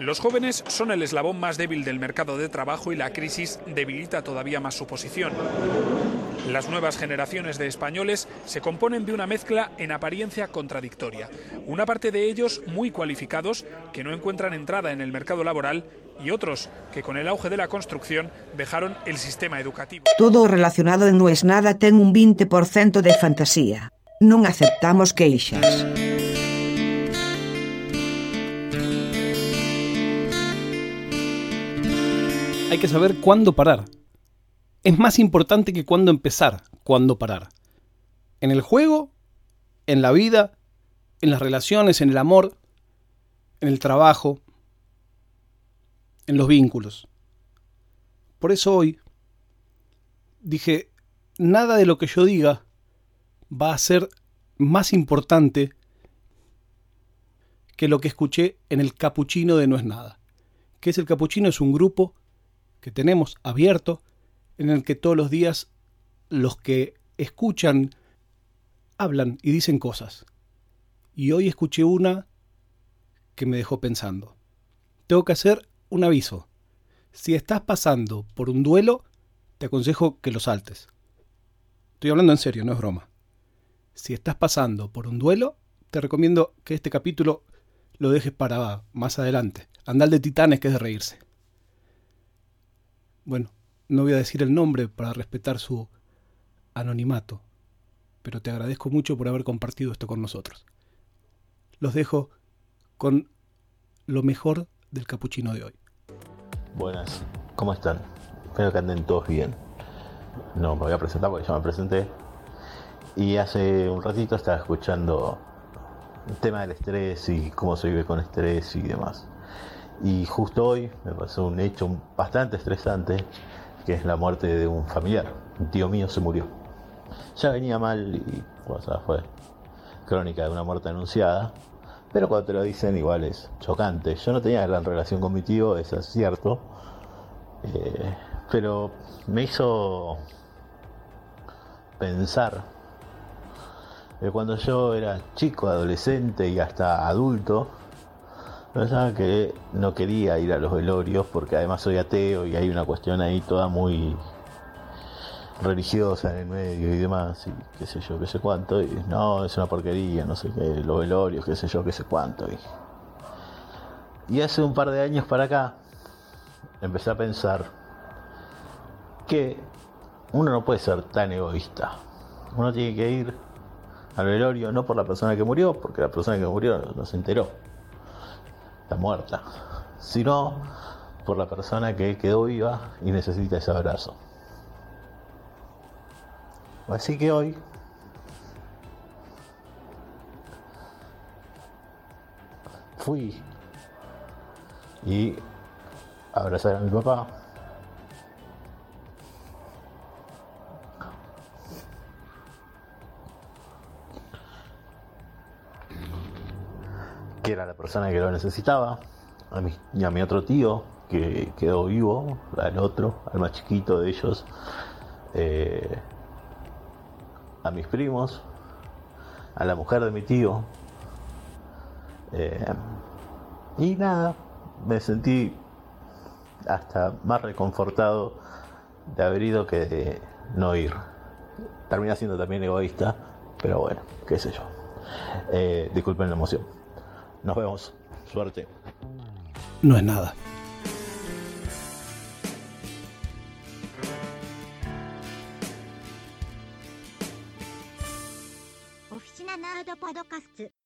Los jóvenes son el eslabón más débil del mercado de trabajo y la crisis debilita todavía más su posición. Las nuevas generaciones de españoles se componen de una mezcla en apariencia contradictoria. Una parte de ellos muy cualificados que no encuentran entrada en el mercado laboral y otros que con el auge de la construcción dejaron el sistema educativo. Todo relacionado No es nada ten un 20% de fantasía. Non aceptamos queixas. Hay que saber cuándo parar. Es más importante que cuándo empezar, cuándo parar. En el juego, en la vida, en las relaciones, en el amor, en el trabajo, en los vínculos. Por eso hoy dije, nada de lo que yo diga va a ser más importante que lo que escuché en el Capuchino de No es Nada. ¿Qué es el Capuchino? Es un grupo que tenemos abierto en el que todos los días los que escuchan hablan y dicen cosas. Y hoy escuché una que me dejó pensando. Tengo que hacer un aviso. Si estás pasando por un duelo, te aconsejo que lo saltes. Estoy hablando en serio, no es broma. Si estás pasando por un duelo, te recomiendo que este capítulo lo dejes para más adelante. Andal de Titanes, que es de reírse. Bueno, no voy a decir el nombre para respetar su anonimato, pero te agradezco mucho por haber compartido esto con nosotros. Los dejo con lo mejor del capuchino de hoy. Buenas, ¿cómo están? Espero que anden todos bien. No me voy a presentar porque ya me presenté. Y hace un ratito estaba escuchando el tema del estrés y cómo se vive con estrés y demás. Y justo hoy me pasó un hecho bastante estresante, que es la muerte de un familiar. Un tío mío se murió. Ya venía mal y fue crónica de una muerte anunciada, pero cuando te lo dicen igual es chocante. Yo no tenía gran relación con mi tío, eso es cierto, eh, pero me hizo pensar que cuando yo era chico, adolescente y hasta adulto, Pensaba que no quería ir a los velorios porque además soy ateo y hay una cuestión ahí toda muy religiosa en el medio y demás, y qué sé yo, qué sé cuánto, y no, es una porquería, no sé qué, los velorios, qué sé yo, qué sé cuánto. Y, y hace un par de años para acá empecé a pensar que uno no puede ser tan egoísta. Uno tiene que ir al velorio no por la persona que murió, porque la persona que murió no se enteró muerta, sino por la persona que quedó viva y necesita ese abrazo. Así que hoy fui y abrazar a mi papá. Era la persona que lo necesitaba, a mi, y a mi otro tío, que quedó vivo, al otro, al más chiquito de ellos, eh, a mis primos, a la mujer de mi tío. Eh, y nada, me sentí hasta más reconfortado de haber ido que de no ir. Termina siendo también egoísta, pero bueno, qué sé yo. Eh, disculpen la emoción. Nos vemos. Suerte. No es nada. Oficina Nerd Podcast.